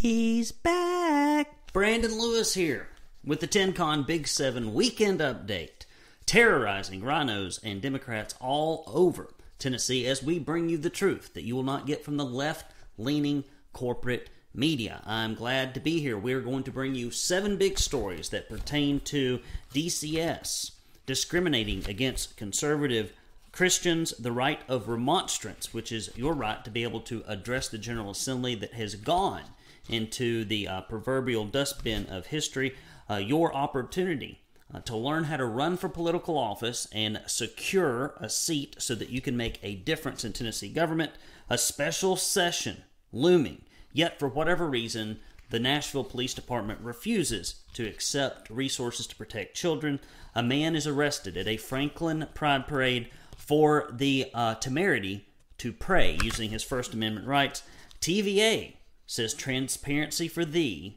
He's back. Brandon Lewis here with the TennCon Big 7 weekend update, terrorizing rhinos and Democrats all over Tennessee as we bring you the truth that you will not get from the left leaning corporate media. I'm glad to be here. We're going to bring you seven big stories that pertain to DCS discriminating against conservative Christians, the right of remonstrance, which is your right to be able to address the General Assembly that has gone into the uh, proverbial dustbin of history, uh, your opportunity uh, to learn how to run for political office and secure a seat so that you can make a difference in Tennessee government, a special session looming. Yet, for whatever reason, the Nashville Police Department refuses to accept resources to protect children. A man is arrested at a Franklin Pride Parade for the uh, temerity to pray using his First Amendment rights. TVA says transparency for thee,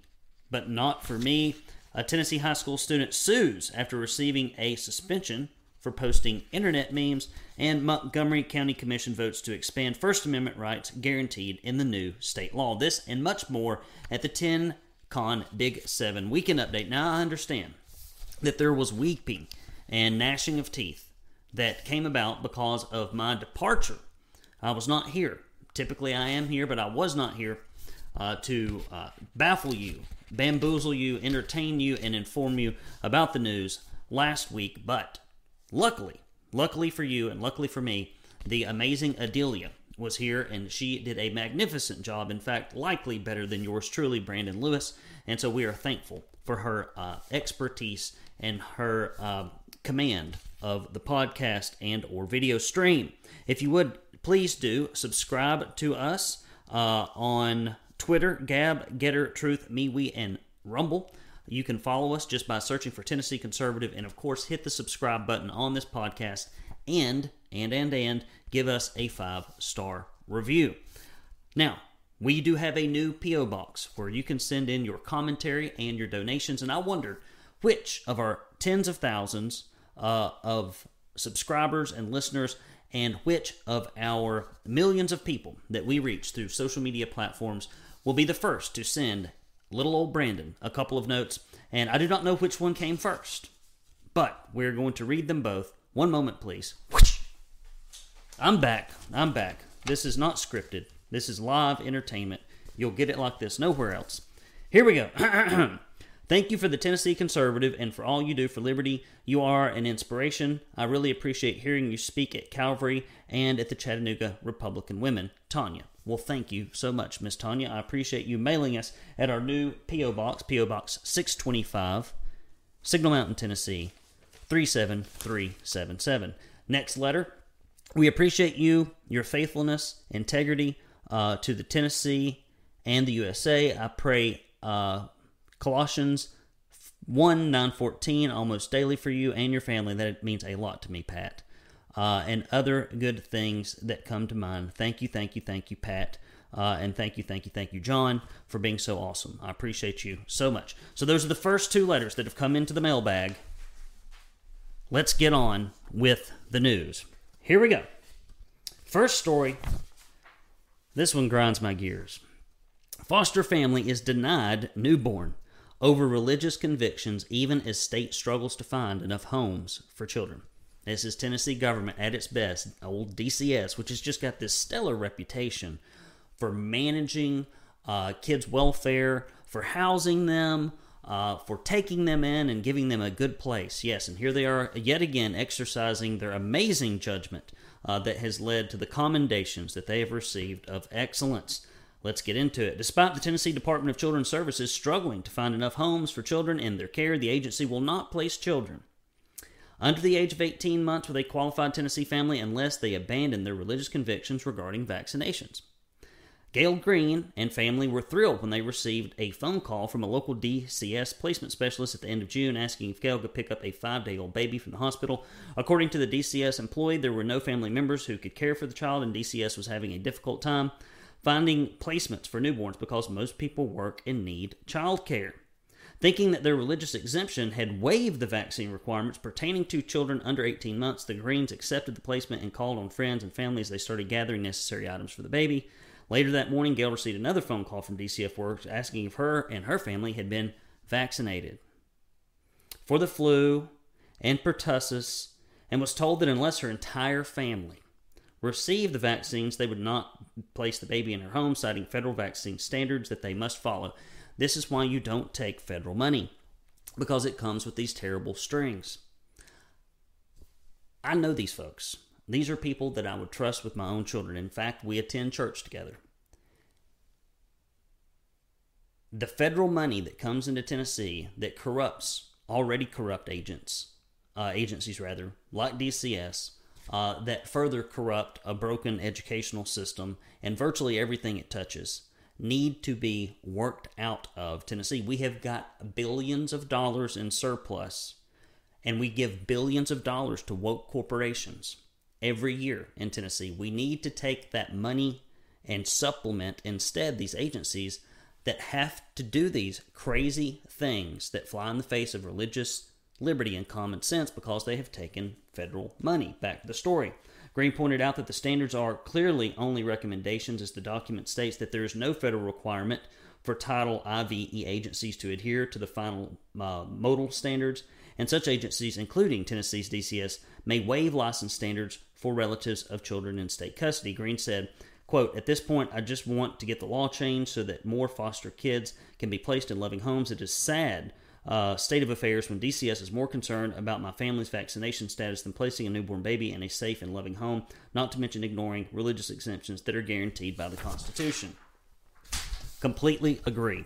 but not for me. A Tennessee high school student sues after receiving a suspension for posting internet memes, and Montgomery County Commission votes to expand First Amendment rights guaranteed in the new state law. This and much more at the 10 Con Big 7 weekend update. Now, I understand that there was weeping and gnashing of teeth that came about because of my departure. I was not here. Typically, I am here, but I was not here uh, to uh, baffle you, bamboozle you, entertain you, and inform you about the news last week. But luckily, luckily for you and luckily for me, the amazing Adelia was here and she did a magnificent job. In fact, likely better than yours truly, Brandon Lewis. And so we are thankful for her uh, expertise and her uh, command of the podcast and or video stream. If you would please do subscribe to us uh, on Twitter, Gab, Gettr, Truth, MeWe, and Rumble. You can follow us just by searching for Tennessee Conservative, and of course, hit the subscribe button on this podcast, and and and and give us a five star review. Now, we do have a new PO box where you can send in your commentary and your donations, and I wondered which of our tens of thousands uh, of subscribers and listeners and which of our millions of people that we reach through social media platforms will be the first to send little old Brandon a couple of notes, and I do not know which one came first, but we're going to read them both. One moment, please. I'm back. I'm back. This is not scripted. This is live entertainment. You'll get it like this nowhere else. Here we go. Thank you for the Tennessee Conservative and for all you do for liberty. You are an inspiration. I really appreciate hearing you speak at Calvary and at the Chattanooga Republican Women. Tanya. Well, thank you so much, Miss Tanya. I appreciate you mailing us at our new P.O. Box, P.O. Box 625, Signal Mountain, Tennessee 37377. Next letter. We appreciate you, your faithfulness, integrity uh, to the Tennessee and the USA. I pray uh, Colossians 1 9 14 almost daily for you and your family. That means a lot to me, Pat uh, and other good things that come to mind. Thank you, thank you, thank you, Pat. Uh, and thank you, thank you, thank you, John, for being so awesome. I appreciate you so much. So, those are the first two letters that have come into the mailbag. Let's get on with the news. Here we go. First story. This one grinds my gears. Foster family is denied newborn over religious convictions, even as state struggles to find enough homes for children. This is Tennessee government at its best, old DCS, which has just got this stellar reputation for managing uh, kids' welfare, for housing them, uh, for taking them in and giving them a good place. Yes, and here they are yet again exercising their amazing judgment uh, that has led to the commendations that they have received of excellence. Let's get into it. Despite the Tennessee Department of Children's Services struggling to find enough homes for children in their care, the agency will not place children under the age of 18 months with a qualified Tennessee family unless they abandon their religious convictions regarding vaccinations. Gail Green and family were thrilled when they received a phone call from a local DCS placement specialist at the end of June asking if Gail could pick up a five day old baby from the hospital. According to the DCS employee, there were no family members who could care for the child, and DCS was having a difficult time finding placements for newborns because most people work and need child care. Thinking that their religious exemption had waived the vaccine requirements pertaining to children under 18 months, the Greens accepted the placement and called on friends and family as they started gathering necessary items for the baby. Later that morning, Gail received another phone call from DCS Works asking if her and her family had been vaccinated for the flu and pertussis and was told that unless her entire family received the vaccines, they would not place the baby in her home, citing federal vaccine standards that they must follow. This is why you don't take federal money, because it comes with these terrible strings. I know these folks. These are people that I would trust with my own children. In fact, we attend church together. The federal money that comes into Tennessee that corrupts already corrupt agents, uh, agencies rather, like DCS, uh, that further corrupt a broken educational system and virtually everything it touches need to be worked out of Tennessee. We have got billions of dollars in surplus, and we give billions of dollars to woke corporations every year in Tennessee. We need to take that money and supplement instead these agencies that have to do these crazy things that fly in the face of religious liberty and common sense because they have taken federal money. Back to the story. Green pointed out that the standards are clearly only recommendations, as the document states that there is no federal requirement for Title IV-E agencies to adhere to the final uh, modal standards, and such agencies, including Tennessee's DCS, may waive license standards for relatives of children in state custody. Green said, quote, At this point, I just want to get the law changed so that more foster kids can be placed in loving homes. It is sad uh, state of affairs when DCS is more concerned about my family's vaccination status than placing a newborn baby in a safe and loving home, not to mention ignoring religious exemptions that are guaranteed by the Constitution. Completely agree.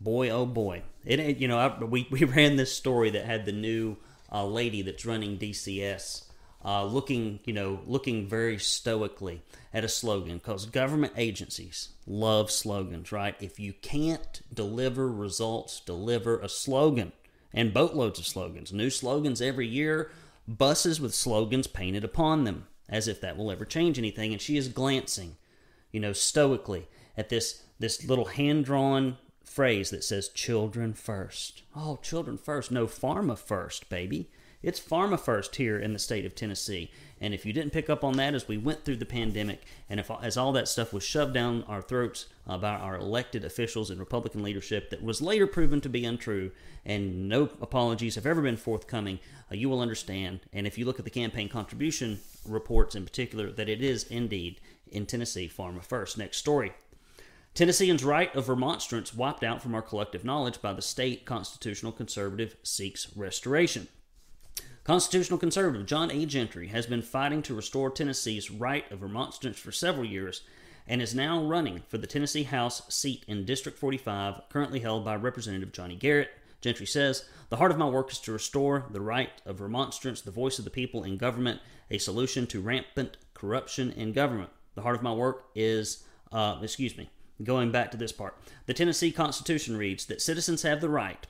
Boy, oh boy. It, you know, I, we, we ran this story that had the new uh, lady that's running DCS uh, looking, you know, looking very stoically at a slogan because government agencies love slogans, right? If you can't deliver results, deliver a slogan and boatloads of slogans, new slogans every year, buses with slogans painted upon them, as if that will ever change anything. And she is glancing, you know, stoically at this this little hand drawn phrase that says "children first." Oh, children first. No, pharma first, baby. It's pharma first here in the state of Tennessee. And if you didn't pick up on that as we went through the pandemic, and if as all that stuff was shoved down our throats uh, by our elected officials and Republican leadership, that was later proven to be untrue, and no apologies have ever been forthcoming, uh, you will understand. And if you look at the campaign contribution reports in particular, that it is indeed in Tennessee pharma first. Next story. Tennesseans' right of remonstrance wiped out from our collective knowledge by the state constitutional conservative seeks restoration. Constitutional conservative John A. Gentry has been fighting to restore Tennessee's right of remonstrance for several years and is now running for the Tennessee House seat in District 45, currently held by Representative Johnny Garrett. Gentry says, The heart of my work is to restore the right of remonstrance, the voice of the people in government, a solution to rampant corruption in government. The heart of my work is, uh, excuse me, going back to this part. The Tennessee Constitution reads that citizens have the right,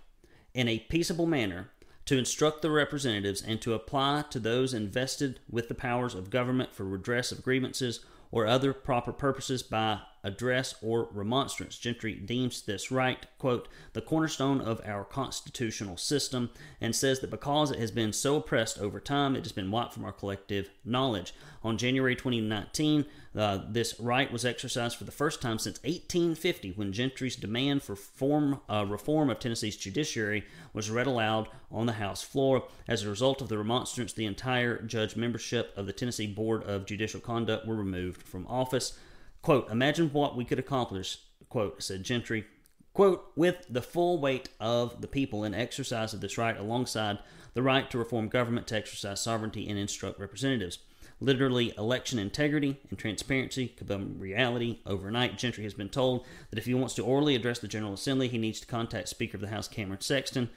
in a peaceable manner, to instruct the representatives and to apply to those invested with the powers of government for redress of grievances or other proper purposes by address or remonstrance. Gentry deems this right, quote, the cornerstone of our constitutional system, and says that because it has been so oppressed over time, it has been wiped from our collective knowledge. On January 2019, uh, this right was exercised for the first time since 1850 when Gentry's demand for form, uh, reform of Tennessee's judiciary was read aloud on the House floor. As a result of the remonstrance, the entire judge membership of the Tennessee Board of Judicial Conduct were removed from office. Quote, imagine what we could accomplish, quote, said Gentry, quote, with the full weight of the people in exercise of this right alongside the right to reform government to exercise sovereignty and instruct representatives. Literally, election integrity and transparency could become reality overnight. Gentry has been told that if he wants to orally address the General Assembly, he needs to contact Speaker of the House Cameron Sexton.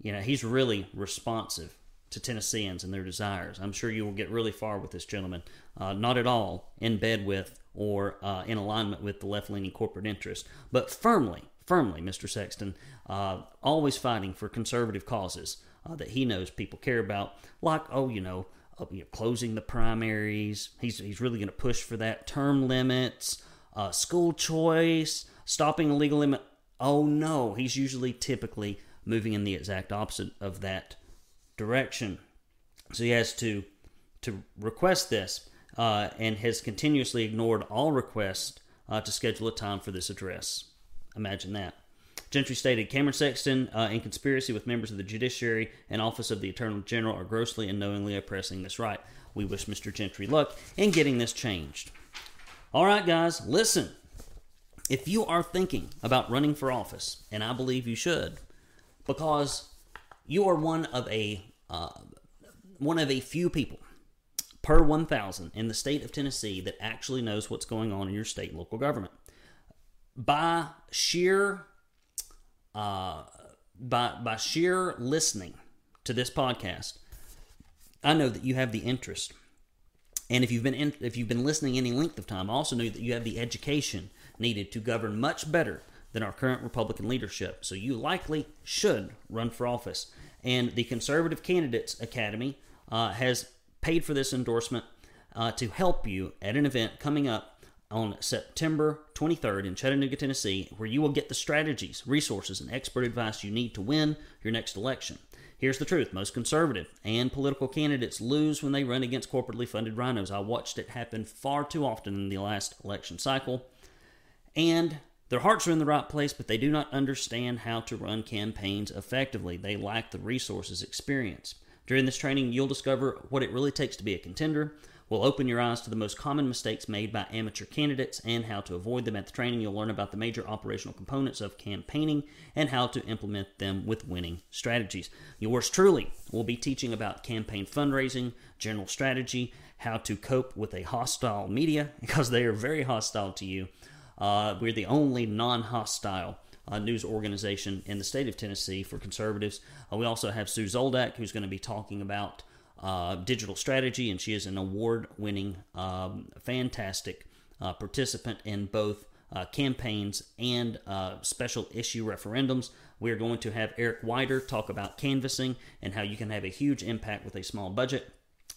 You know, he's really responsive to Tennesseans and their desires. I'm sure you will get really far with this gentleman. Uh, not at all in bed with or uh, in alignment with the left leaning corporate interest, but firmly, firmly, Mr. Sexton, uh, always fighting for conservative causes uh, that he knows people care about, like, oh, you know, uh, you know closing the primaries. He's, he's really going to push for that. Term limits, uh, school choice, stopping the legal limit. Oh, no, he's usually typically moving in the exact opposite of that direction. So he has to to request this uh, and has continuously ignored all requests uh, to schedule a time for this address. Imagine that. Gentry stated Cameron Sexton, uh, in conspiracy with members of the judiciary and office of the Attorney General, are grossly and knowingly oppressing this right. We wish Mr. Gentry luck in getting this changed. All right, guys, listen. If you are thinking about running for office, and I believe you should, because you are one of a uh, one of a few people per 1,000 in the state of Tennessee that actually knows what's going on in your state and local government. By sheer uh, by by sheer listening to this podcast, I know that you have the interest. And if you've been in, if you've been listening any length of time, I also know that you have the education needed to govern much better than our current Republican leadership. So you likely should run for office. And the Conservative Candidates Academy uh, has paid for this endorsement uh, to help you at an event coming up on September 23rd in Chattanooga, Tennessee, where you will get the strategies, resources, and expert advice you need to win your next election. Here's the truth most conservative and political candidates lose when they run against corporately funded rhinos. I watched it happen far too often in the last election cycle. And their hearts are in the right place, but they do not understand how to run campaigns effectively. They lack the resources, experience. During this training, you'll discover what it really takes to be a contender, We'll open your eyes to the most common mistakes made by amateur candidates and how to avoid them. At the training, you'll learn about the major operational components of campaigning and how to implement them with winning strategies. Yours truly will be teaching about campaign fundraising, general strategy, how to cope with a hostile media because they are very hostile to you. Uh, we're the only non hostile uh, news organization in the state of Tennessee for conservatives. Uh, we also have Sue Zoldak, who's going to be talking about uh, digital strategy, and she is an award winning, um, fantastic uh, participant in both uh, campaigns and special issue referendums. We're going to have Eric Wider talk about canvassing and how you can have a huge impact with a small budget.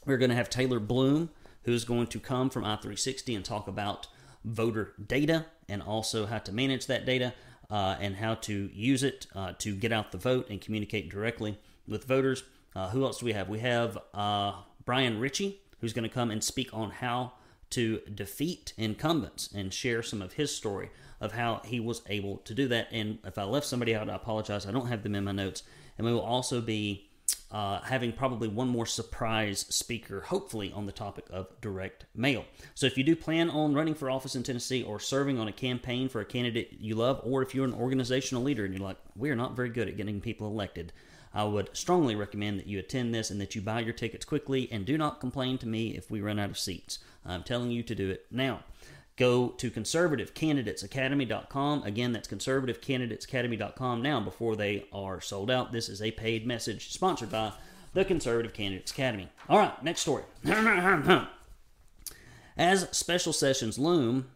We're going to have Taylor Bloom, who's going to come from I360 and talk about voter data and also how to manage that data uh, and how to use it uh, to get out the vote and communicate directly with voters. Uh, who else do we have? We have uh, Brian Ritchie, who's going to come and speak on how to defeat incumbents and share some of his story of how he was able to do that. And if I left somebody out, I apologize. I don't have them in my notes. And we will also be uh, having probably one more surprise speaker, hopefully on the topic of direct mail. So, if you do plan on running for office in Tennessee or serving on a campaign for a candidate you love, or if you're an organizational leader and you're like, we're not very good at getting people elected, I would strongly recommend that you attend this and that you buy your tickets quickly and do not complain to me if we run out of seats. I'm telling you to do it now. Go to conservativecandidatesacademy.com. Again, that's conservativecandidatesacademy.com now before they are sold out. This is a paid message sponsored by the Conservative Candidates Academy. All right, next story. As special sessions loom,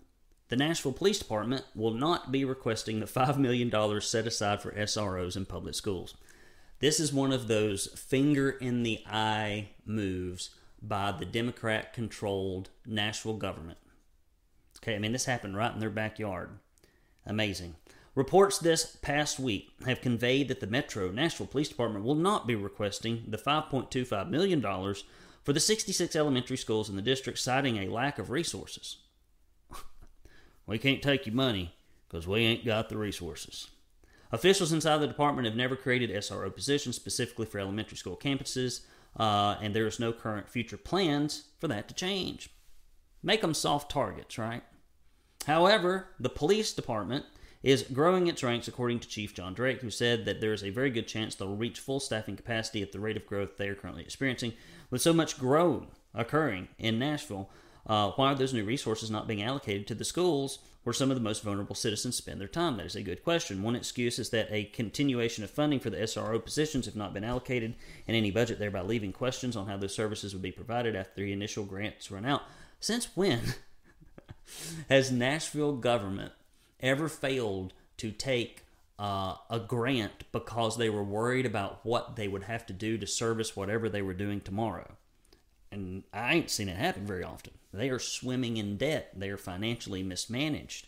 the Nashville Police Department will not be requesting the $5 million set aside for SROs in public schools. This is one of those finger in the eye moves by the Democrat controlled Nashville government. Okay, I mean, this happened right in their backyard. Amazing. Reports this past week have conveyed that the Metro Nashville Police Department will not be requesting the $5.25 million for the 66 elementary schools in the district, citing a lack of resources. we can't take your money because we ain't got the resources. Officials inside the department have never created SRO positions specifically for elementary school campuses, uh, and there is no current future plans for that to change. Make them soft targets, right? However, the police department is growing its ranks, according to Chief John Drake, who said that there is a very good chance they'll reach full staffing capacity at the rate of growth they are currently experiencing. With so much growth occurring in Nashville, uh, why are those new resources not being allocated to the schools where some of the most vulnerable citizens spend their time? That is a good question. One excuse is that a continuation of funding for the SRO positions have not been allocated in any budget, thereby leaving questions on how those services would be provided after the initial grants run out. Since when has Nashville government ever failed to take uh, a grant because they were worried about what they would have to do to service whatever they were doing tomorrow? And I ain't seen it happen very often. They are swimming in debt. They are financially mismanaged.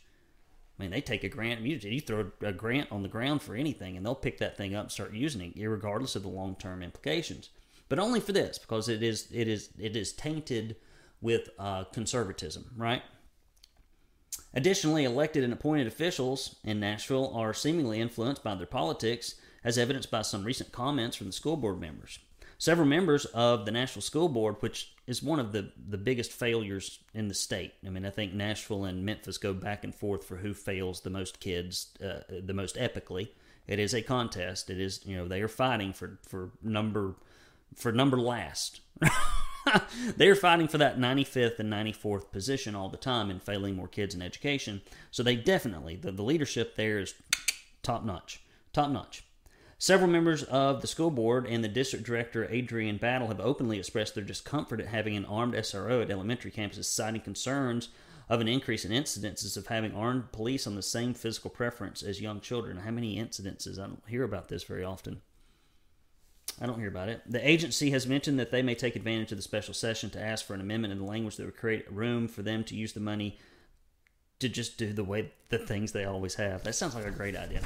I mean, they take a grant. You, you throw a grant on the ground for anything, and they'll pick that thing up and start using it, regardless of the long term implications. But only for this, because it is it is it is tainted with uh, conservatism, right? Additionally, elected and appointed officials in Nashville are seemingly influenced by their politics, as evidenced by some recent comments from the school board members. Several members of the Nashville School Board, which is one of the, the biggest failures in the state. I mean, I think Nashville and Memphis go back and forth for who fails the most kids uh, the most epically. It is a contest. It is, you know, they are fighting for, for number for number last. They're fighting for that 95th and 94th position all the time and failing more kids in education. So they definitely, the, the leadership there is top notch. Top notch. Several members of the school board and the district director, Adrienne Battle, have openly expressed their discomfort at having an armed SRO at elementary campuses, citing concerns of an increase in incidences of having armed police on the same physical preference as young children. How many incidences? I don't hear about this very often. I don't hear about it. The agency has mentioned that they may take advantage of the special session to ask for an amendment in the language that would create room for them to use the money to just do the way the things they always have. That sounds like a great idea.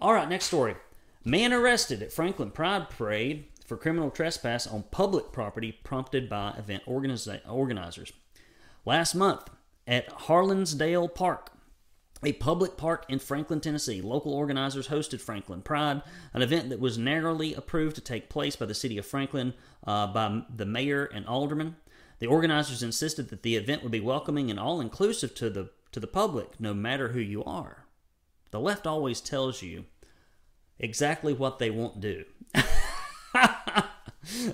All right, next story. Man arrested at Franklin Pride Parade for criminal trespass on public property prompted by event organizers. Last month at Harlinsdale Park, a public park in Franklin, Tennessee. Local organizers hosted Franklin Pride, an event that was narrowly approved to take place by the city of Franklin uh, by the mayor and aldermen. The organizers insisted that the event would be welcoming and all inclusive to the to the public, no matter who you are. The left always tells you exactly what they won't do.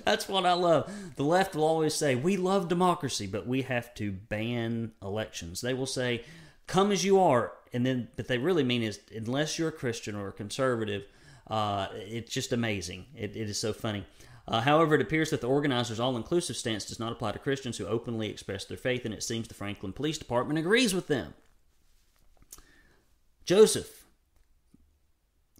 That's what I love. The left will always say, We love democracy, but we have to ban elections. They will say, come as you are and then but they really mean is unless you're a christian or a conservative uh, it's just amazing it, it is so funny uh, however it appears that the organizers all-inclusive stance does not apply to christians who openly express their faith and it seems the franklin police department agrees with them joseph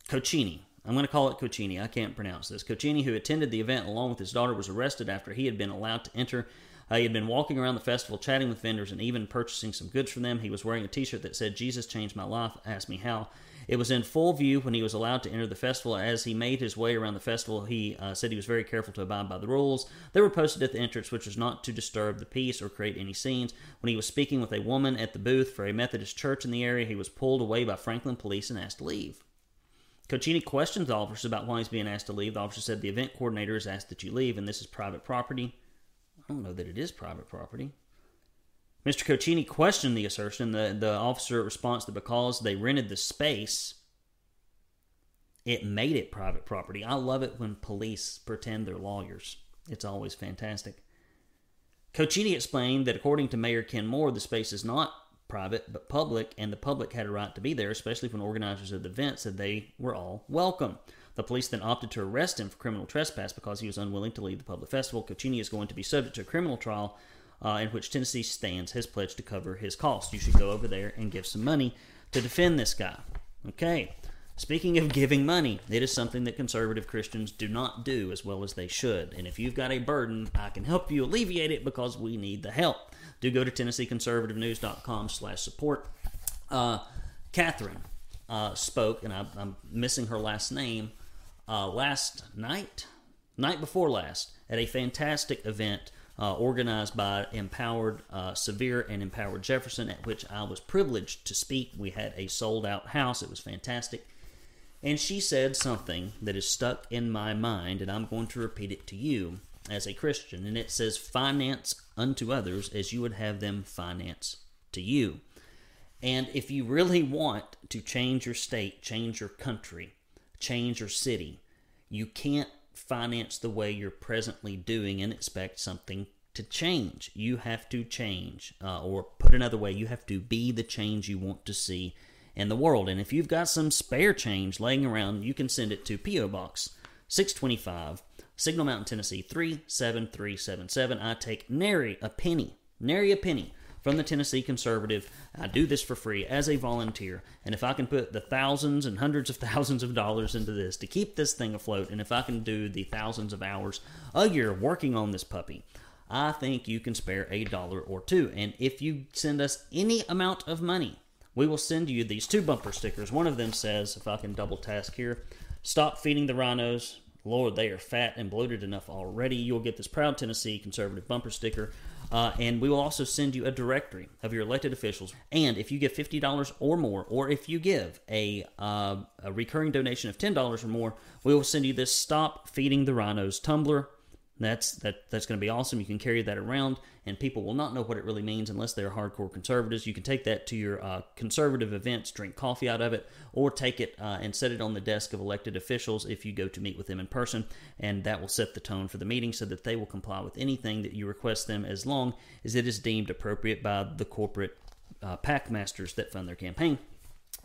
Cochini. I'm going to call it Cochini. I can't pronounce this. Cochini, who attended the event along with his daughter, was arrested after he had been allowed to enter uh, he had been walking around the festival, chatting with vendors, and even purchasing some goods from them. He was wearing a t shirt that said, Jesus changed my life. Asked me how. It was in full view when he was allowed to enter the festival. As he made his way around the festival, he uh, said he was very careful to abide by the rules. They were posted at the entrance, which was not to disturb the peace or create any scenes. When he was speaking with a woman at the booth for a Methodist church in the area, he was pulled away by Franklin police and asked to leave. Cochini questioned the officers about why he's being asked to leave. The officer said the event coordinator has asked that you leave, and this is private property. I don't know that it is private property. Mr. Cochini questioned the assertion. The, the officer response that because they rented the space, it made it private property. I love it when police pretend they're lawyers. It's always fantastic. Cochini explained that according to Mayor Ken Moore, the space is not private but public, and the public had a right to be there, especially when organizers of the event said they were all welcome. The police then opted to arrest him for criminal trespass because he was unwilling to leave the public festival. Cochini is going to be subject to a criminal trial uh, in which Tennessee Stands has pledged to cover his costs. You should go over there and give some money to defend this guy. Okay. Speaking of giving money, it is something that conservative Christians do not do as well as they should. And if you've got a burden, I can help you alleviate it because we need the help. Do go to TennesseeConservativeNews.com slash support. Uh, Catherine uh, spoke, and I, I'm missing her last name, uh, last night, night before last, at a fantastic event uh, organized by Empowered uh, Sevier and Empowered Jefferson, at which I was privileged to speak. We had a sold out house, it was fantastic. And she said something that is stuck in my mind, and I'm going to repeat it to you as a Christian. And it says, Finance unto others as you would have them finance to you. And if you really want to change your state, change your country, change your city. You can't finance the way you're presently doing and expect something to change. You have to change. Uh, or put another way, you have to be the change you want to see in the world. And if you've got some spare change laying around, you can send it to P.O. Box 625, Signal Mountain, Tennessee 37377. I take nary a penny, nary a penny from the Tennessee Conservative. I do this for free as a volunteer. And if I can put the thousands and hundreds of thousands of dollars into this to keep this thing afloat, and if I can do the thousands of hours a year working on this puppy, I think you can spare a dollar or two. And if you send us any amount of money, we will send you these two bumper stickers. One of them says, if I can double task here, stop feeding the rhinos. Lord, they are fat and bloated enough already. You'll get this proud Tennessee conservative bumper sticker Uh, and we will also send you a directory of your elected officials. And if you give $50 or more, or if you give a, uh, a recurring donation of $10 or more, we will send you this Stop Feeding the Rhinos tumbler that's that that's going to be awesome. You can carry that around, and people will not know what it really means unless they're hardcore conservatives. You can take that to your uh, conservative events, drink coffee out of it, or take it uh, and set it on the desk of elected officials if you go to meet with them in person, and that will set the tone for the meeting so that they will comply with anything that you request them as long as it is deemed appropriate by the corporate uh, pack masters that fund their campaign.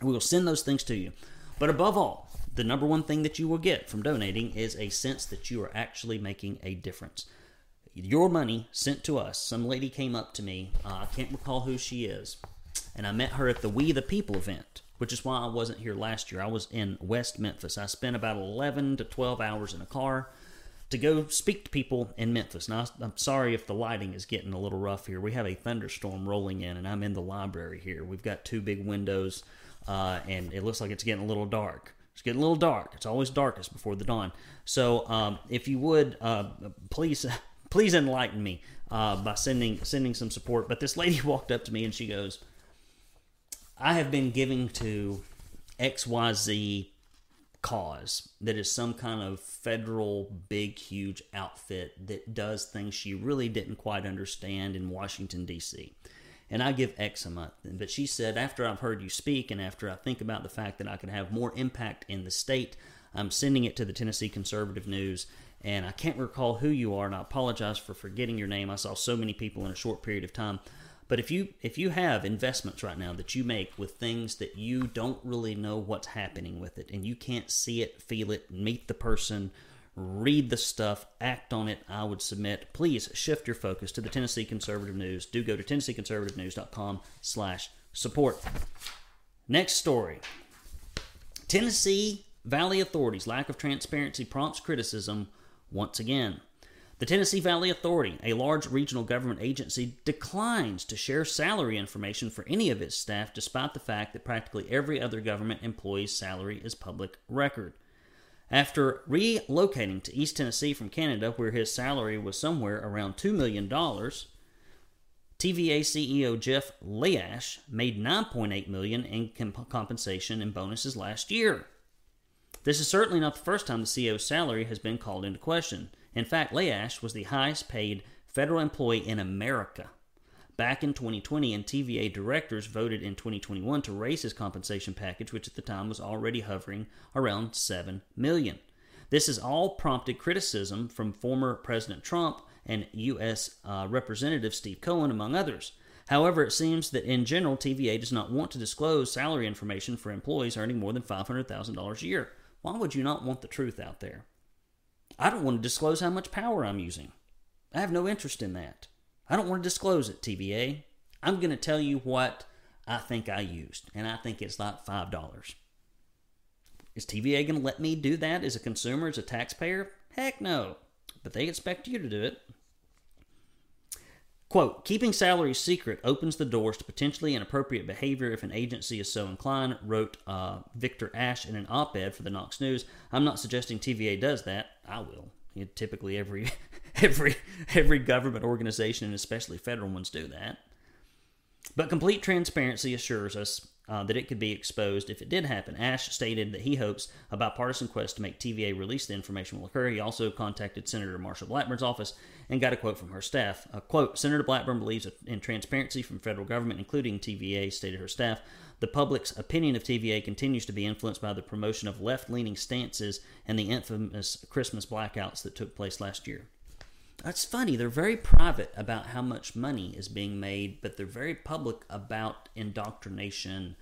We will send those things to you. But above all, the number one thing that you will get from donating is a sense that you are actually making a difference. Your money sent to us. Some lady came up to me. Uh, I can't recall who she is. And I met her at the We the People event, which is why I wasn't here last year. I was in West Memphis. I spent about 11 to 12 hours in a car to go speak to people in Memphis. Now, I'm sorry if the lighting is getting a little rough here. We have a thunderstorm rolling in, and I'm in the library here. We've got two big windows, uh, and it looks like it's getting a little dark. It's getting a little dark. It's always darkest before the dawn. So, um, if you would, uh, please, please enlighten me uh, by sending sending some support. But this lady walked up to me and she goes, "I have been giving to X Y Z cause that is some kind of federal big huge outfit that does things she really didn't quite understand in Washington D.C." and I give X a month. But she said, after I've heard you speak and after I think about the fact that I can have more impact in the state, I'm sending it to the Tennessee Conservative News. And I can't recall who you are, and I apologize for forgetting your name. I saw so many people in a short period of time. But if you if you have investments right now that you make with things that you don't really know what's happening with it, and you can't see it, feel it, meet the person, read the stuff, act on it, I would submit. Please shift your focus to the Tennessee Conservative News. Do go to tennesseeconservativenews.com slash support. Next story. Tennessee Valley Authority's lack of transparency prompts criticism once again. The Tennessee Valley Authority, a large regional government agency, declines to share salary information for any of its staff despite the fact that practically every other government employee's salary is public record. After relocating to East Tennessee from Canada, where his salary was somewhere around $2 million, TVA CEO Jeff Lyash made 9.8 million in compensation and bonuses last year. This is certainly not the first time the CEO's salary has been called into question. In fact, Lyash was the highest paid federal employee in America back in 2020, and TVA directors voted in 2021 to raise his compensation package, which at the time was already hovering around 7 million. This has all prompted criticism from former President Trump and U.S. Uh, Representative Steve Cohen, among others. However, it seems that in general, TVA does not want to disclose salary information for employees earning more than $500,000 a year. Why would you not want the truth out there? I don't want to disclose how much power I'm using. I have no interest in that. I don't want to disclose it, TVA. I'm going to tell you what I think I used, and I think it's like $5. Is TVA going to let me do that as a consumer, as a taxpayer? Heck no. But they expect you to do it. Quote, keeping salaries secret opens the doors to potentially inappropriate behavior if an agency is so inclined, wrote uh, Victor Ashe in an op ed for the Knox News. I'm not suggesting TVA does that. I will. You know, typically, every every every government organization and especially federal ones do that. But complete transparency assures us uh, that it could be exposed if it did happen. Ashe stated that he hopes a bipartisan quest to make TVA release the information will occur. He also contacted Senator Marsha Blackburn's office and got a quote from her staff. A quote, Senator Blackburn believes in transparency from federal government, including TVA, stated her staff. The public's opinion of TVA continues to be influenced by the promotion of left leaning stances and the infamous Christmas blackouts that took place last year. That's funny. They're very private about how much money is being made, but they're very public about indoctrination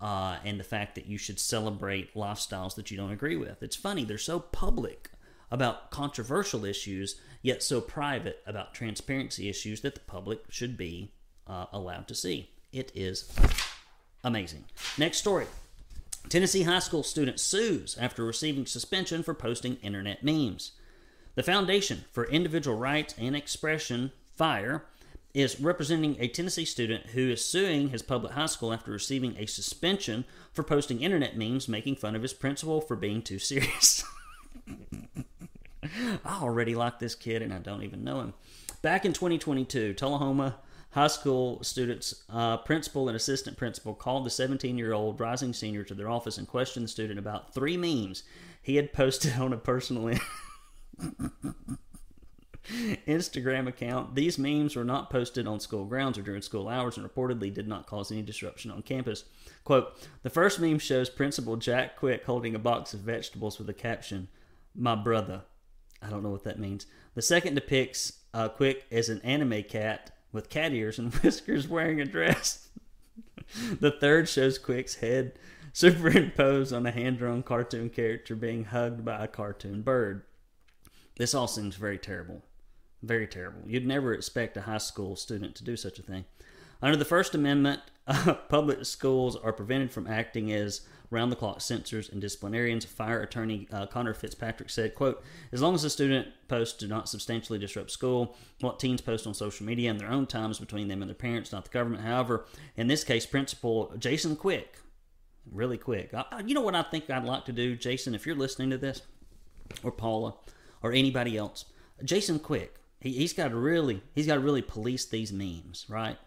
uh, and the fact that you should celebrate lifestyles that you don't agree with. It's funny. They're so public about controversial issues, yet so private about transparency issues that the public should be uh, allowed to see. It is amazing. Next story. Tennessee high school student sues after receiving suspension for posting internet memes. The Foundation for Individual Rights and Expression, FIRE, is representing a Tennessee student who is suing his public high school after receiving a suspension for posting internet memes making fun of his principal for being too serious. I already like this kid and I don't even know him. Back in 2022, Tullahoma high school students, uh, principal and assistant principal called the 17 year old rising senior to their office and questioned the student about three memes he had posted on a personal Instagram account. These memes were not posted on school grounds or during school hours and reportedly did not cause any disruption on campus. Quote The first meme shows Principal Jack Quick holding a box of vegetables with the caption, My brother. I don't know what that means. The second depicts uh, Quick as an anime cat with cat ears and whiskers wearing a dress. the third shows Quick's head superimposed on a hand drawn cartoon character being hugged by a cartoon bird. This all seems very terrible. Very terrible. You'd never expect a high school student to do such a thing. Under the First Amendment, uh, public schools are prevented from acting as round the clock censors and disciplinarians. Fire attorney uh, Conor Fitzpatrick said, quote, as long as the student posts do not substantially disrupt school, what teens post on social media in their own times between them and their parents, not the government. However, in this case, Principal Jason Quick, really quick. I, you know what I think I'd like to do, Jason, if you're listening to this, or Paula, or anybody else, Jason Quick, he, he's got to really, he's got to really police these memes, right?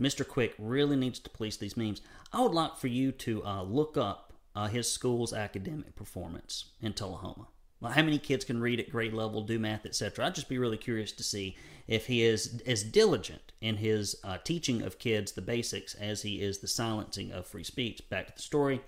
Mr. Quick really needs to police these memes. I would like for you to uh, look up uh, his school's academic performance in Tullahoma. Like how many kids can read at grade level, do math, etc. I'd just be really curious to see if he is as diligent in his uh, teaching of kids the basics as he is the silencing of free speech. Back to the story.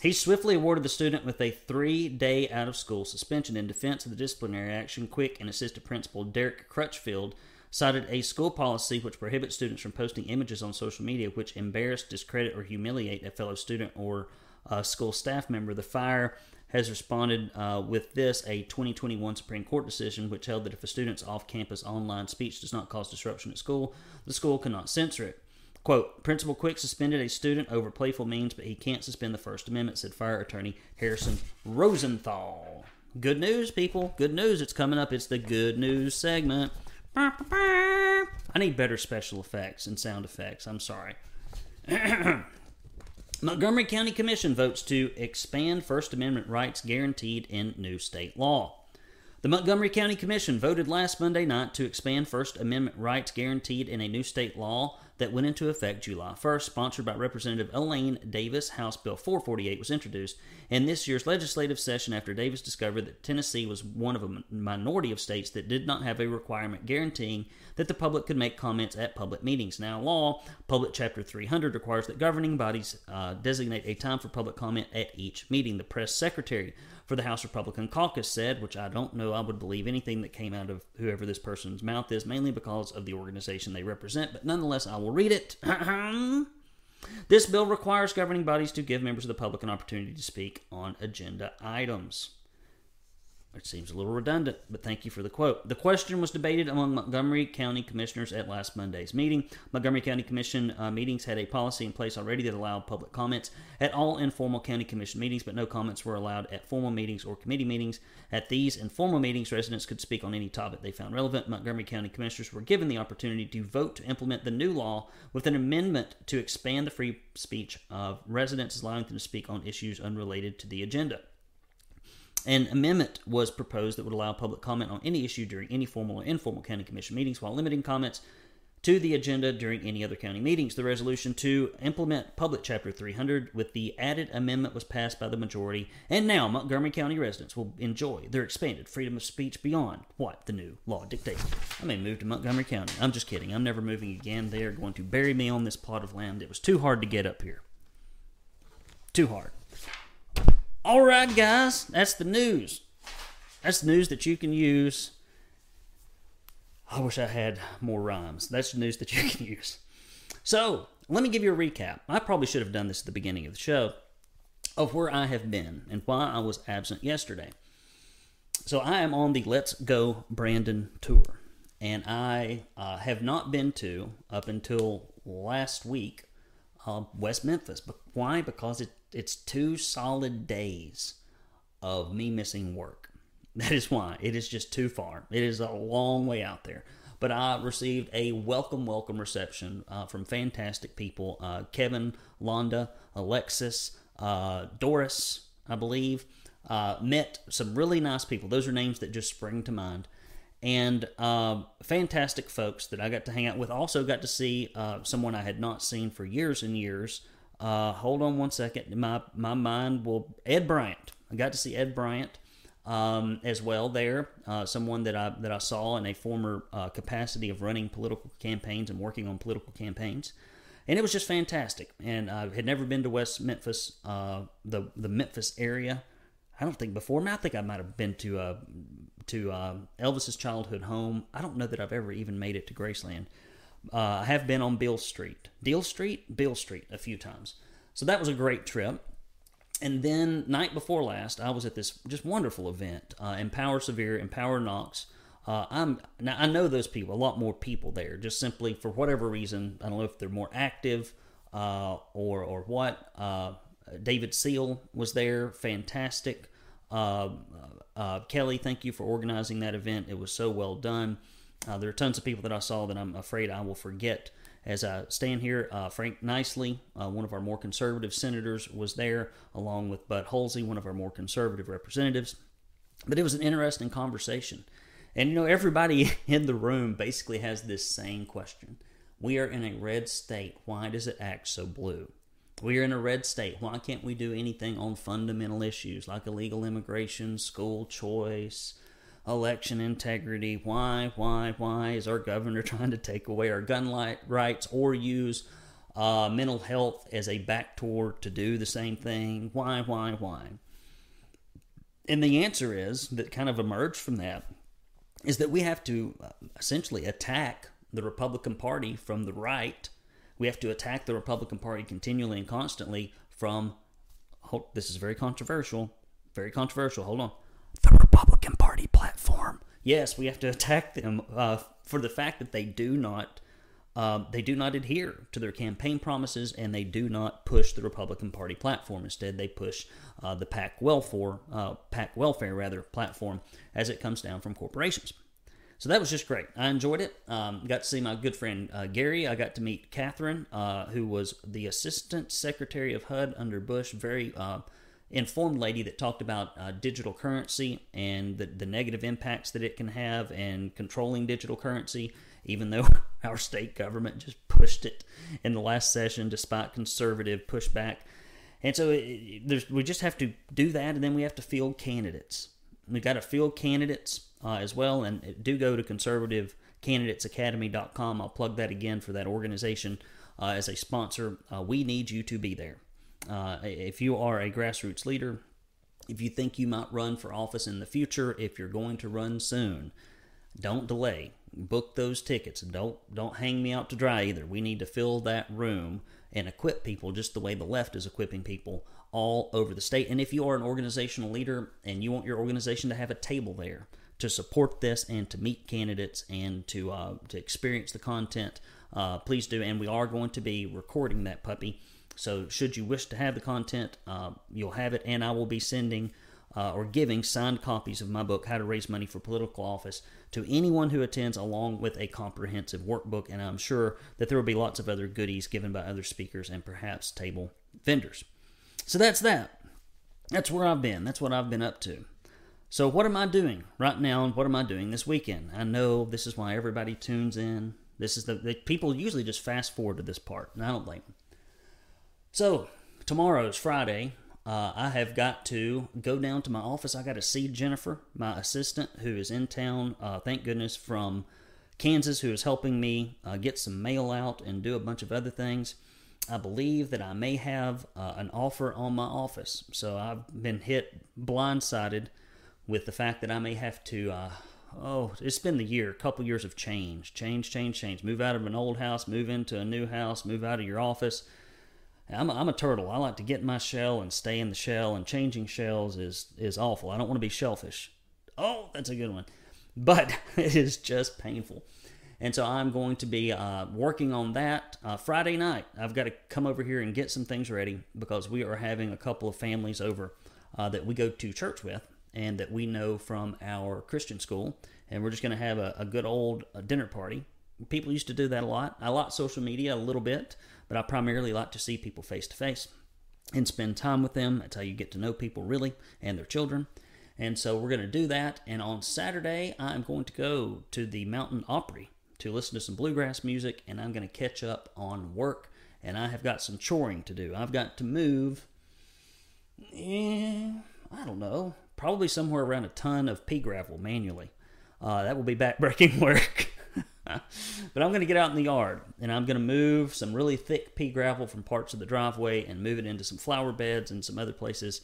He swiftly awarded the student with a three day out of school suspension in defense of the disciplinary action. Quick and assistant principal Derek Crutchfield cited a school policy which prohibits students from posting images on social media which embarrass, discredit, or humiliate a fellow student or a school staff member. The fire has responded uh, with this a 2021 Supreme Court decision which held that if a student's off campus online speech does not cause disruption at school, the school cannot censor it. Quote, Principal Quick suspended a student over playful means, but he can't suspend the First Amendment, said fire attorney Harrison Rosenthal. Good news, people. Good news. It's coming up. It's the good news segment. I need better special effects and sound effects. I'm sorry. Montgomery County Commission votes to expand First Amendment rights guaranteed in new state law. The Montgomery County Commission voted last Monday night to expand First Amendment rights guaranteed in a new state law that went into effect July 1st, sponsored by Representative Elaine Davis. House Bill 448 was introduced in this year's legislative session after Davis discovered that Tennessee was one of a minority of states that did not have a requirement guaranteeing that the public could make comments at public meetings. Now, law, Public Chapter 300, requires that governing bodies uh, designate a time for public comment at each meeting. The press secretary for the House Republican caucus said, which I don't know, I would believe anything that came out of whoever this person's mouth is, mainly because of the organization they represent, but nonetheless, I will read it. this bill requires governing bodies to give members of the public an opportunity to speak on agenda items. It seems a little redundant, but thank you for the quote. The question was debated among Montgomery County commissioners at last Monday's meeting. Montgomery County Commission uh, meetings had a policy in place already that allowed public comments at all informal county commission meetings, but no comments were allowed at formal meetings or committee meetings. At these informal meetings, residents could speak on any topic they found relevant. Montgomery County commissioners were given the opportunity to vote to implement the new law with an amendment to expand the free speech of residents, allowing them to speak on issues unrelated to the agenda. An amendment was proposed that would allow public comment on any issue during any formal or informal county commission meetings while limiting comments to the agenda during any other county meetings. The resolution to implement Public Chapter 300 with the added amendment was passed by the majority, and now Montgomery County residents will enjoy their expanded freedom of speech beyond what the new law dictates. I may move to Montgomery County. I'm just kidding. I'm never moving again. They are going to bury me on this plot of land. It was too hard to get up here. Too hard. All right, guys, that's the news. That's news that you can use. I wish I had more rhymes. That's news that you can use. So, let me give you a recap. I probably should have done this at the beginning of the show of where I have been and why I was absent yesterday. So, I am on the Let's Go Brandon tour, and I uh, have not been to, up until last week, uh, West Memphis. But why? Because it it's two solid days of me missing work. That is why it is just too far. It is a long way out there. But I received a welcome, welcome reception uh, from fantastic people uh, Kevin, Londa, Alexis, uh, Doris, I believe. Uh, met some really nice people. Those are names that just spring to mind. And uh, fantastic folks that I got to hang out with. Also got to see uh, someone I had not seen for years and years. Uh, hold on one second. My my mind will. Ed Bryant. I got to see Ed Bryant um, as well there. Uh, someone that I that I saw in a former uh, capacity of running political campaigns and working on political campaigns and it was just fantastic. And I had never been to West Memphis, uh, the the Memphis area. I don't think before. I, mean, I think I might have been to uh, to uh, Elvis's childhood home. I don't know that I've ever even made it to Graceland. Uh, I have been on Beale Street, Deal Street, Beale Street a few times. So that was a great trip. And then night before last, I was at this just wonderful event, uh, Empower Sevier, Empower Knox. Uh, I'm now I know those people, a lot more people there, just simply for whatever reason. I don't know if they're more active uh, or or what. Uh, David Seal was there, fantastic. Uh, uh, Kelly, thank you for organizing that event. It was so well done. Uh, there are tons of people that I saw that I'm afraid I will forget as I stand here. Frank Niceley, one of our more conservative senators, was there, along with Bud Hulsey, one of our more conservative representatives. But it was an interesting conversation. And you know, everybody in the room basically has this same question. We are in a red state. Why does it act so blue? We are in a red state. Why can't we do anything on fundamental issues like illegal immigration, school choice, election integrity? Why, why, why is our governor trying to take away our gun rights or use uh, mental health as a backdoor to do the same thing? Why, why, why? And the answer is that kind of emerged from that is that we have to uh, essentially attack the Republican Party from the right. We have to attack the Republican Party continually and constantly from, this is very controversial, very controversial, hold on, the Republican Platform. Yes, we have to attack them uh, for the fact that they do not. Um, they do not adhere to their campaign promises and they do not push the Republican Party platform. Instead, they push uh, the PAC welfare, uh, PAC welfare rather platform as it comes down from corporations. So that was just great. I enjoyed it. Um, got to see my good friend uh, Gary. I got to meet Catherine, uh, who was the Assistant Secretary of HUD under Bush. Very uh, informed lady that talked about uh, digital currency and the, the negative impacts that it can have and controlling digital currency, even though our state government just pushed it in the last session despite conservative pushback. And so it, we just have to do that, and then we have to field candidates. We've got to field candidates uh, as well. And do go to conservativecandidatesacademy.com. I'll plug that again for that organization uh, as a sponsor. Uh, we need you to be there. Uh, if you are a grassroots leader, if you think you might run for office in the future, if you're going to run soon, don't delay. Book those tickets don't don't hang me out to dry either. We need to fill that room and equip people just the way the left is equipping people all over the state. And if you are an organizational leader and you want your organization to have a table there, to support this and to meet candidates and to uh, to experience the content, uh, please do. And we are going to be recording that puppy. So should you wish to have the content, uh, you'll have it, and I will be sending uh, or giving signed copies of my book, How to Raise Money for Political Office, to anyone who attends, along with a comprehensive workbook. And I'm sure that there will be lots of other goodies given by other speakers and perhaps table vendors. So that's that. That's where I've been. That's what I've been up to. So, what am I doing right now, and what am I doing this weekend? I know this is why everybody tunes in. This is the, the people usually just fast forward to this part, and I don't blame them. So, tomorrow is Friday. Uh, I have got to go down to my office. I got to see Jennifer, my assistant, who is in town. Uh, thank goodness from Kansas, who is helping me uh, get some mail out and do a bunch of other things. I believe that I may have uh, an offer on my office. So I've been hit blindsided with the fact that I may have to, uh, oh, it's been the year, a couple years of change, change, change, change. Move out of an old house, move into a new house, move out of your office. I'm a, I'm a turtle. I like to get in my shell and stay in the shell, and changing shells is is awful. I don't want to be shellfish. Oh, that's a good one, but it is just painful. And so I'm going to be uh, working on that uh, Friday night. I've got to come over here and get some things ready because we are having a couple of families over uh, that we go to church with and that we know from our Christian school. And we're just going to have a, a good old uh, dinner party. People used to do that a lot. I like social media a little bit, but I primarily like to see people face to face. and spend time with them. That's how you get to know people really and their children. And so we're going to do that. And on Saturday, I'm going to go to the Mountain Opry to listen to some bluegrass music, and I'm going to catch up on work. And I have got some choring to do. I've got to move, eh, I don't know, probably somewhere around a ton of pea gravel manually. Uh, that will be backbreaking work. but I'm going to get out in the yard and I'm going to move some really thick pea gravel from parts of the driveway and move it into some flower beds and some other places.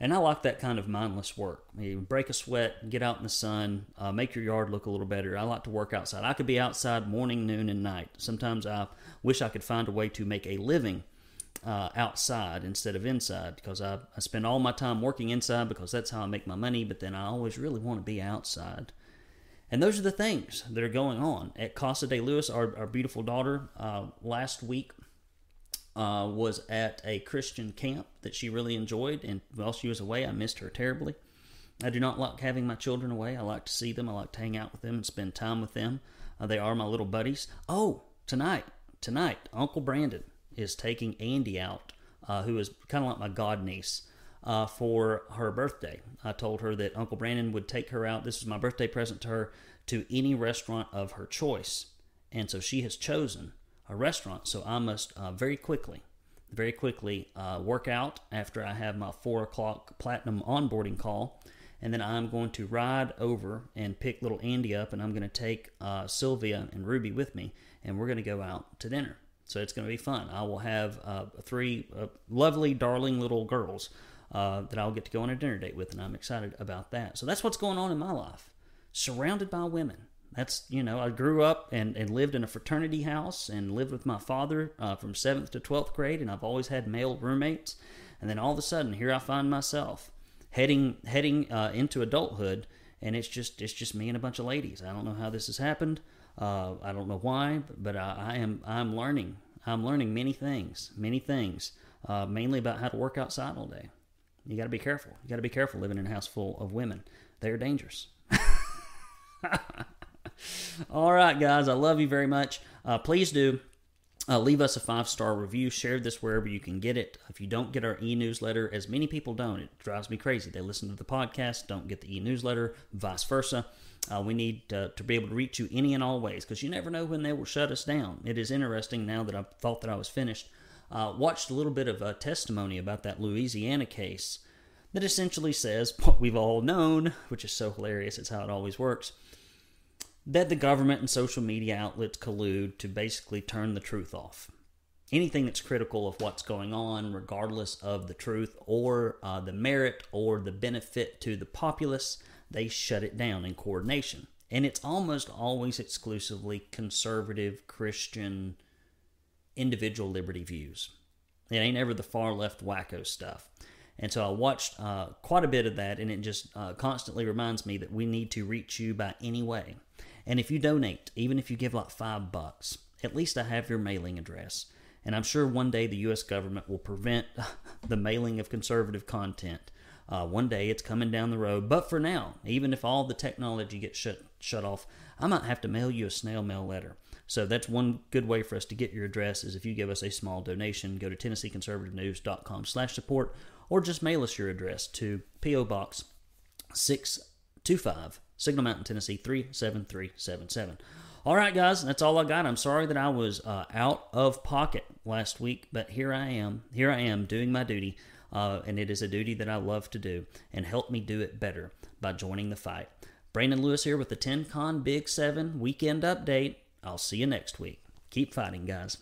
And I like that kind of mindless work. You break a sweat, get out in the sun, uh, make your yard look a little better. I like to work outside. I could be outside morning, noon, and night. Sometimes I wish I could find a way to make a living uh, outside instead of inside because I, I spend all my time working inside because that's how I make my money, but then I always really want to be outside. And those are the things that are going on at Casa de Lewis. Our, our beautiful daughter uh, last week uh, was at a Christian camp that she really enjoyed, and while she was away, I missed her terribly. I do not like having my children away. I like to see them. I like to hang out with them and spend time with them. Uh, they are my little buddies. Oh, tonight, tonight, Uncle Brandon is taking Andy out, uh, who is kind of like my god niece uh, for her birthday. I told her that Uncle Brandon would take her out. This was my birthday present to her to any restaurant of her choice. And so she has chosen a restaurant. So I must uh, very quickly, very quickly uh, work out after I have my four o'clock platinum onboarding call. And then I'm going to ride over and pick little Andy up, and I'm going to take uh, Sylvia and Ruby with me, and we're going to go out to dinner. So it's going to be fun. I will have uh, three uh, lovely, darling little girls uh, that I'll get to go on a dinner date with, and I'm excited about that. So that's what's going on in my life, surrounded by women. That's you know I grew up and, and lived in a fraternity house and lived with my father uh, from seventh to twelfth grade, and I've always had male roommates. And then all of a sudden, here I find myself heading heading uh, into adulthood, and it's just it's just me and a bunch of ladies. I don't know how this has happened. Uh, I don't know why, but I, I am I'm learning. I'm learning many things, many things, uh, mainly about how to work outside all day. You got to be careful. You got to be careful living in a house full of women. They are dangerous. All right, guys. I love you very much. Uh, please do uh, leave us a five star review. Share this wherever you can get it. If you don't get our e newsletter, as many people don't, it drives me crazy. They listen to the podcast, don't get the e newsletter, vice versa. Uh, we need to be able to reach you any and all ways because you never know when they will shut us down. It is interesting now that I thought that I was finished uh, watched a little bit of a testimony about that Louisiana case that essentially says what we've all known, which is so hilarious, it's how it always works, that the government and social media outlets collude to basically turn the truth off. Anything that's critical of what's going on, regardless of the truth or uh, the merit or the benefit to the populace, they shut it down in coordination. And it's almost always exclusively conservative Christian individual liberty views. It ain't ever the far left wacko stuff. And so I watched uh, quite a bit of that, and it just uh, constantly reminds me that we need to reach you by any way. And if you donate, even if you give like five bucks, at least I have your mailing address. And I'm sure one day the U.S. government will prevent the mailing of conservative content. Uh, one day it's coming down the road. But for now, even if all the technology gets shut, shut off, I might have to mail you a snail mail letter. So that's one good way for us to get your address is if you give us a small donation, go to TennesseeConservativeNews.com slash support or just mail us your address to P.O. Box 625, Signal Mountain, Tennessee 37377. All right, guys, that's all I got. I'm sorry that I was uh, out of pocket last week, but here I am. Here I am doing my duty, uh, and it is a duty that I love to do, and help me do it better by joining the fight. Brandon Lewis here with the TennCon Big 7 weekend update. I'll see you next week. Keep fighting, guys.